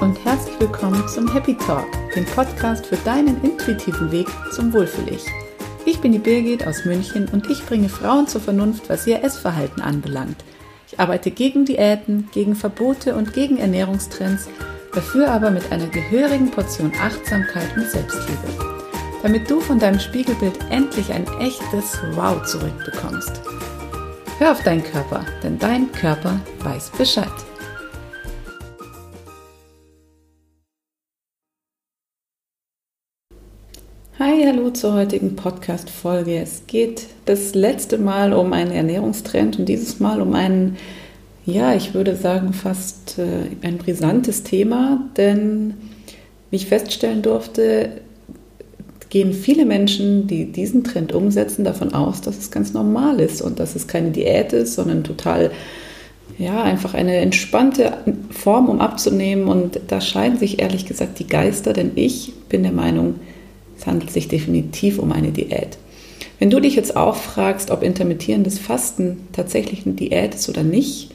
und herzlich willkommen zum Happy Talk, dem Podcast für deinen intuitiven Weg zum Wohlfühl-Ich. Ich bin die Birgit aus München und ich bringe Frauen zur Vernunft, was ihr Essverhalten anbelangt. Ich arbeite gegen Diäten, gegen Verbote und gegen Ernährungstrends, dafür aber mit einer gehörigen Portion Achtsamkeit und Selbstliebe. Damit du von deinem Spiegelbild endlich ein echtes Wow zurückbekommst. Hör auf deinen Körper, denn dein Körper weiß Bescheid. Hi, hallo zur heutigen Podcast-Folge. Es geht das letzte Mal um einen Ernährungstrend und dieses Mal um einen, ja, ich würde sagen, fast äh, ein brisantes Thema, denn wie ich feststellen durfte, gehen viele Menschen, die diesen Trend umsetzen, davon aus, dass es ganz normal ist und dass es keine Diät ist, sondern total, ja, einfach eine entspannte Form, um abzunehmen. Und da scheiden sich ehrlich gesagt die Geister, denn ich bin der Meinung, es handelt sich definitiv um eine Diät. Wenn du dich jetzt auch fragst, ob intermittierendes Fasten tatsächlich eine Diät ist oder nicht,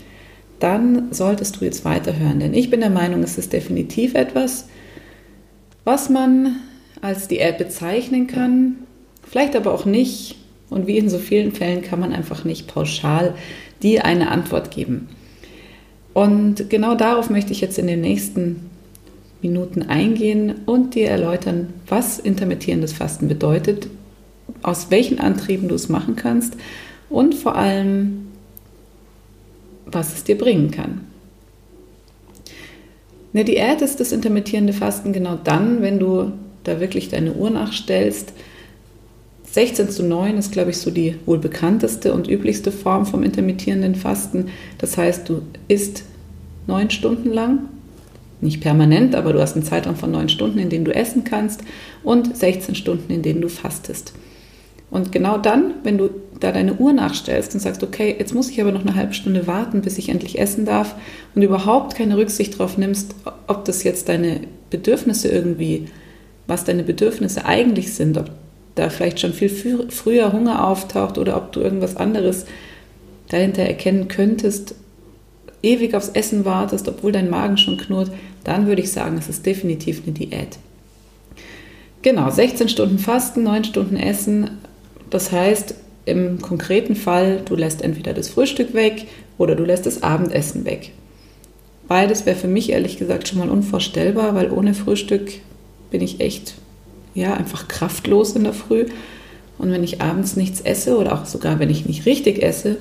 dann solltest du jetzt weiterhören. Denn ich bin der Meinung, es ist definitiv etwas, was man als Diät bezeichnen kann, vielleicht aber auch nicht. Und wie in so vielen Fällen kann man einfach nicht pauschal dir eine Antwort geben. Und genau darauf möchte ich jetzt in den nächsten Minuten eingehen und dir erläutern, was intermittierendes Fasten bedeutet, aus welchen Antrieben du es machen kannst und vor allem, was es dir bringen kann. Eine Diät ist das intermittierende Fasten genau dann, wenn du da wirklich deine Uhr nachstellst. 16 zu 9 ist, glaube ich, so die wohl bekannteste und üblichste Form vom intermittierenden Fasten. Das heißt, du isst neun Stunden lang nicht permanent, aber du hast einen Zeitraum von neun Stunden, in denen du essen kannst und 16 Stunden, in denen du fastest. Und genau dann, wenn du da deine Uhr nachstellst und sagst, okay, jetzt muss ich aber noch eine halbe Stunde warten, bis ich endlich essen darf und überhaupt keine Rücksicht darauf nimmst, ob das jetzt deine Bedürfnisse irgendwie, was deine Bedürfnisse eigentlich sind, ob da vielleicht schon viel früher Hunger auftaucht oder ob du irgendwas anderes dahinter erkennen könntest, ewig aufs Essen wartest, obwohl dein Magen schon knurrt, dann würde ich sagen, es ist definitiv eine Diät. Genau, 16 Stunden Fasten, 9 Stunden Essen. Das heißt, im konkreten Fall, du lässt entweder das Frühstück weg oder du lässt das Abendessen weg. Beides wäre für mich ehrlich gesagt schon mal unvorstellbar, weil ohne Frühstück bin ich echt, ja, einfach kraftlos in der Früh. Und wenn ich abends nichts esse oder auch sogar wenn ich nicht richtig esse,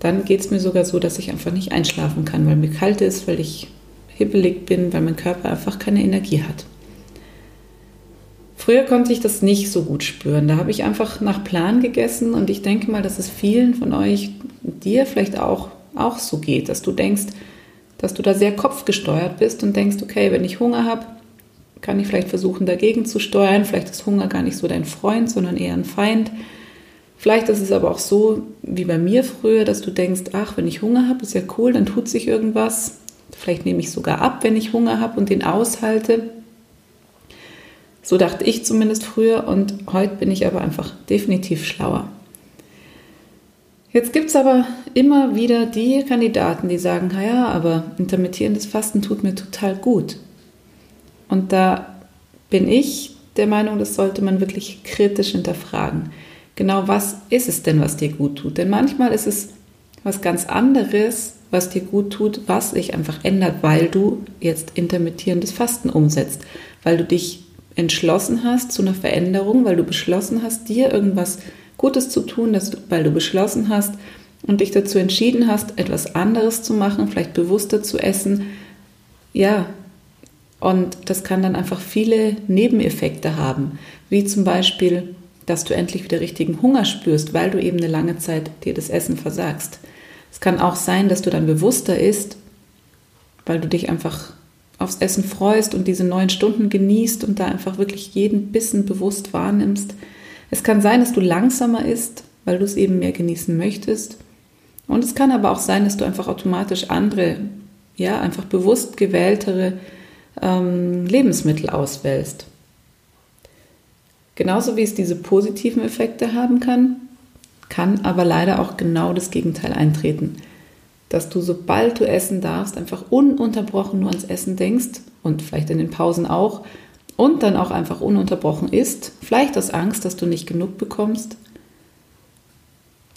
dann geht es mir sogar so, dass ich einfach nicht einschlafen kann, weil mir kalt ist, weil ich hibbelig bin, weil mein Körper einfach keine Energie hat. Früher konnte ich das nicht so gut spüren. Da habe ich einfach nach Plan gegessen und ich denke mal, dass es vielen von euch, dir vielleicht auch, auch so geht, dass du denkst, dass du da sehr kopfgesteuert bist und denkst, okay, wenn ich Hunger habe, kann ich vielleicht versuchen, dagegen zu steuern. Vielleicht ist Hunger gar nicht so dein Freund, sondern eher ein Feind. Vielleicht ist es aber auch so wie bei mir früher, dass du denkst, ach, wenn ich Hunger habe, ist ja cool, dann tut sich irgendwas. Vielleicht nehme ich sogar ab, wenn ich Hunger habe und den aushalte. So dachte ich zumindest früher und heute bin ich aber einfach definitiv schlauer. Jetzt gibt es aber immer wieder die Kandidaten, die sagen, naja, aber intermittierendes Fasten tut mir total gut. Und da bin ich der Meinung, das sollte man wirklich kritisch hinterfragen. Genau was ist es denn, was dir gut tut? Denn manchmal ist es was ganz anderes, was dir gut tut, was sich einfach ändert, weil du jetzt intermittierendes Fasten umsetzt, weil du dich entschlossen hast zu einer Veränderung, weil du beschlossen hast, dir irgendwas Gutes zu tun, dass du, weil du beschlossen hast und dich dazu entschieden hast, etwas anderes zu machen, vielleicht bewusster zu essen. Ja, und das kann dann einfach viele Nebeneffekte haben, wie zum Beispiel, dass du endlich wieder richtigen Hunger spürst, weil du eben eine lange Zeit dir das Essen versagst. Es kann auch sein, dass du dann bewusster isst, weil du dich einfach aufs Essen freust und diese neun Stunden genießt und da einfach wirklich jeden Bissen bewusst wahrnimmst. Es kann sein, dass du langsamer isst, weil du es eben mehr genießen möchtest. Und es kann aber auch sein, dass du einfach automatisch andere, ja, einfach bewusst gewähltere ähm, Lebensmittel auswählst. Genauso wie es diese positiven Effekte haben kann, kann aber leider auch genau das Gegenteil eintreten. dass du, sobald du essen darfst, einfach ununterbrochen nur ans Essen denkst und vielleicht in den Pausen auch und dann auch einfach ununterbrochen isst, vielleicht aus Angst, dass du nicht genug bekommst,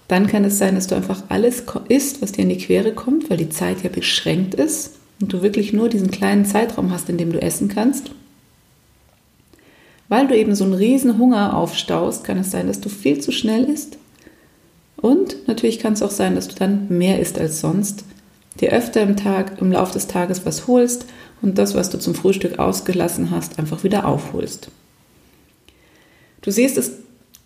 dann kann es sein, dass du einfach alles isst, was dir in die Quere kommt, weil die Zeit ja beschränkt ist und du wirklich nur diesen kleinen Zeitraum hast, in dem du essen kannst. Weil du eben so einen riesen Hunger aufstaust, kann es sein, dass du viel zu schnell isst und natürlich kann es auch sein, dass du dann mehr isst als sonst, dir öfter im Tag, im Laufe des Tages was holst und das, was du zum Frühstück ausgelassen hast, einfach wieder aufholst. Du siehst, es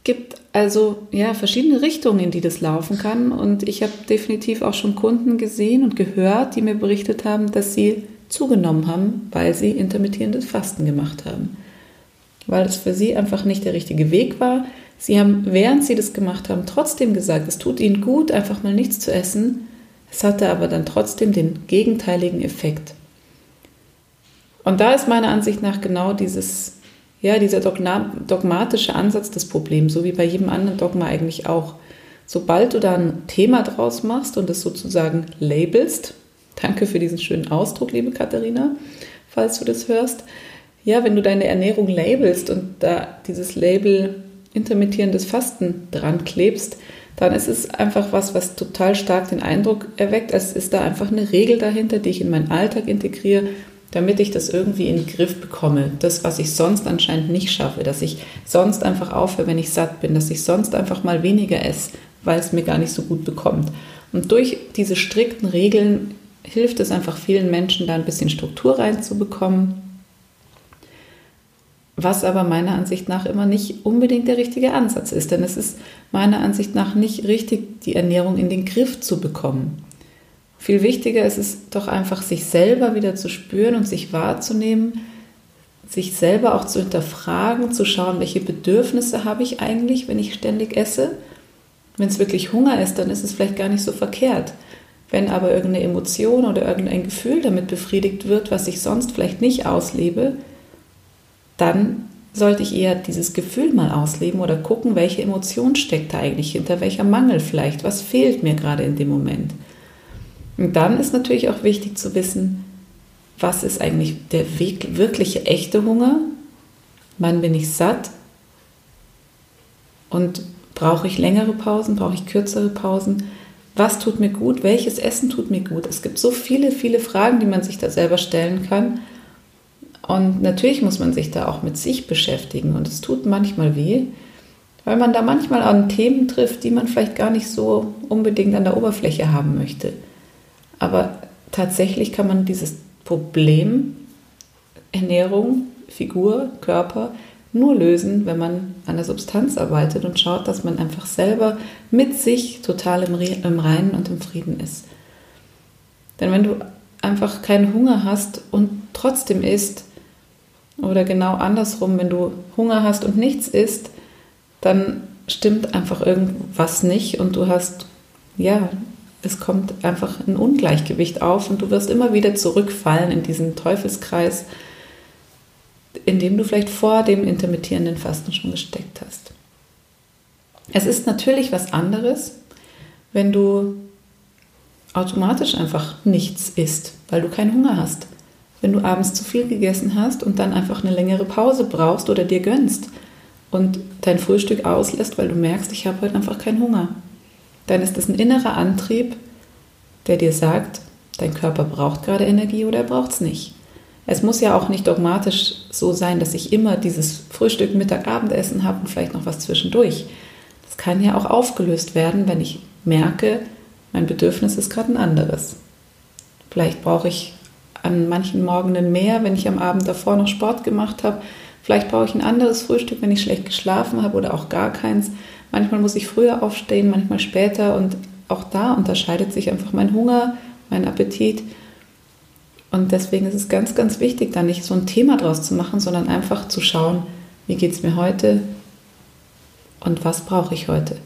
gibt also ja verschiedene Richtungen, in die das laufen kann und ich habe definitiv auch schon Kunden gesehen und gehört, die mir berichtet haben, dass sie zugenommen haben, weil sie intermittierendes Fasten gemacht haben. Weil es für sie einfach nicht der richtige Weg war, Sie haben, während sie das gemacht haben, trotzdem gesagt, es tut ihnen gut, einfach mal nichts zu essen. Es hatte aber dann trotzdem den gegenteiligen Effekt. Und da ist meiner Ansicht nach genau dieses, ja, dieser dogmatische Ansatz das Problem, so wie bei jedem anderen Dogma eigentlich auch. Sobald du da ein Thema draus machst und es sozusagen labelst, danke für diesen schönen Ausdruck, liebe Katharina, falls du das hörst, ja, wenn du deine Ernährung labelst und da dieses Label intermittierendes Fasten dran klebst, dann ist es einfach was, was total stark den Eindruck erweckt, als ist da einfach eine Regel dahinter, die ich in meinen Alltag integriere, damit ich das irgendwie in den Griff bekomme. Das, was ich sonst anscheinend nicht schaffe, dass ich sonst einfach aufhöre, wenn ich satt bin, dass ich sonst einfach mal weniger esse, weil es mir gar nicht so gut bekommt. Und durch diese strikten Regeln hilft es einfach vielen Menschen, da ein bisschen Struktur reinzubekommen was aber meiner Ansicht nach immer nicht unbedingt der richtige Ansatz ist. Denn es ist meiner Ansicht nach nicht richtig, die Ernährung in den Griff zu bekommen. Viel wichtiger ist es doch einfach, sich selber wieder zu spüren und sich wahrzunehmen, sich selber auch zu hinterfragen, zu schauen, welche Bedürfnisse habe ich eigentlich, wenn ich ständig esse. Wenn es wirklich Hunger ist, dann ist es vielleicht gar nicht so verkehrt. Wenn aber irgendeine Emotion oder irgendein Gefühl damit befriedigt wird, was ich sonst vielleicht nicht auslebe, dann sollte ich eher dieses Gefühl mal ausleben oder gucken, welche Emotion steckt da eigentlich hinter, welcher Mangel vielleicht, was fehlt mir gerade in dem Moment. Und dann ist natürlich auch wichtig zu wissen, was ist eigentlich der wirkliche echte Hunger? Wann bin ich satt? Und brauche ich längere Pausen? Brauche ich kürzere Pausen? Was tut mir gut? Welches Essen tut mir gut? Es gibt so viele, viele Fragen, die man sich da selber stellen kann. Und natürlich muss man sich da auch mit sich beschäftigen und es tut manchmal weh, weil man da manchmal an Themen trifft, die man vielleicht gar nicht so unbedingt an der Oberfläche haben möchte. Aber tatsächlich kann man dieses Problem Ernährung, Figur, Körper nur lösen, wenn man an der Substanz arbeitet und schaut, dass man einfach selber mit sich total im, im Reinen und im Frieden ist. Denn wenn du einfach keinen Hunger hast und trotzdem isst, oder genau andersrum, wenn du Hunger hast und nichts isst, dann stimmt einfach irgendwas nicht und du hast, ja, es kommt einfach ein Ungleichgewicht auf und du wirst immer wieder zurückfallen in diesen Teufelskreis, in dem du vielleicht vor dem intermittierenden Fasten schon gesteckt hast. Es ist natürlich was anderes, wenn du automatisch einfach nichts isst, weil du keinen Hunger hast wenn du abends zu viel gegessen hast und dann einfach eine längere Pause brauchst oder dir gönnst und dein Frühstück auslässt, weil du merkst, ich habe heute einfach keinen Hunger. Dann ist das ein innerer Antrieb, der dir sagt, dein Körper braucht gerade Energie oder er braucht es nicht. Es muss ja auch nicht dogmatisch so sein, dass ich immer dieses Frühstück, Mittag, Abendessen habe und vielleicht noch was zwischendurch. Das kann ja auch aufgelöst werden, wenn ich merke, mein Bedürfnis ist gerade ein anderes. Vielleicht brauche ich an manchen Morgenen mehr, wenn ich am Abend davor noch Sport gemacht habe. Vielleicht brauche ich ein anderes Frühstück, wenn ich schlecht geschlafen habe oder auch gar keins. Manchmal muss ich früher aufstehen, manchmal später und auch da unterscheidet sich einfach mein Hunger, mein Appetit. Und deswegen ist es ganz, ganz wichtig, da nicht so ein Thema draus zu machen, sondern einfach zu schauen, wie geht es mir heute und was brauche ich heute.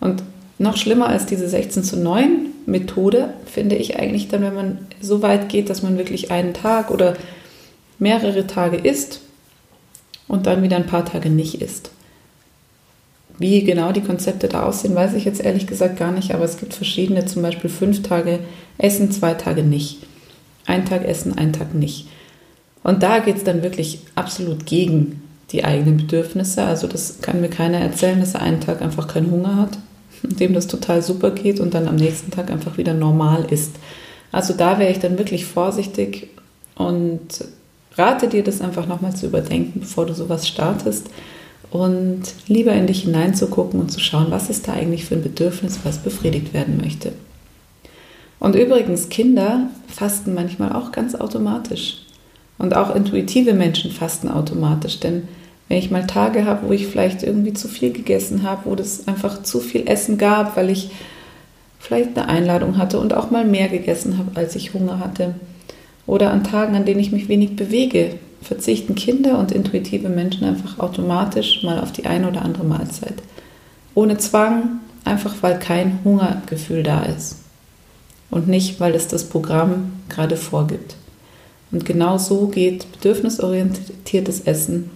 Und noch schlimmer als diese 16 zu 9 Methode finde ich eigentlich dann, wenn man so weit geht, dass man wirklich einen Tag oder mehrere Tage isst und dann wieder ein paar Tage nicht isst. Wie genau die Konzepte da aussehen, weiß ich jetzt ehrlich gesagt gar nicht, aber es gibt verschiedene, zum Beispiel fünf Tage Essen, zwei Tage nicht. Ein Tag Essen, ein Tag nicht. Und da geht es dann wirklich absolut gegen die eigenen Bedürfnisse. Also das kann mir keiner erzählen, dass er einen Tag einfach keinen Hunger hat, dem das total super geht und dann am nächsten Tag einfach wieder normal ist. Also da wäre ich dann wirklich vorsichtig und rate dir das einfach nochmal zu überdenken, bevor du sowas startest und lieber in dich hineinzugucken und zu schauen, was ist da eigentlich für ein Bedürfnis, was befriedigt werden möchte. Und übrigens, Kinder fasten manchmal auch ganz automatisch. Und auch intuitive Menschen fasten automatisch. Denn wenn ich mal Tage habe, wo ich vielleicht irgendwie zu viel gegessen habe, wo es einfach zu viel Essen gab, weil ich vielleicht eine Einladung hatte und auch mal mehr gegessen habe, als ich Hunger hatte. Oder an Tagen, an denen ich mich wenig bewege, verzichten Kinder und intuitive Menschen einfach automatisch mal auf die eine oder andere Mahlzeit. Ohne Zwang, einfach weil kein Hungergefühl da ist. Und nicht, weil es das Programm gerade vorgibt. Und genau so geht bedürfnisorientiertes Essen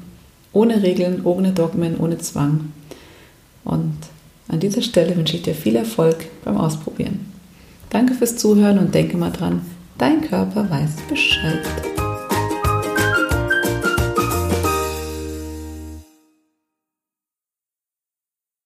ohne Regeln, ohne Dogmen, ohne Zwang. Und an dieser Stelle wünsche ich dir viel Erfolg beim Ausprobieren. Danke fürs Zuhören und denke mal dran, dein Körper weiß Bescheid.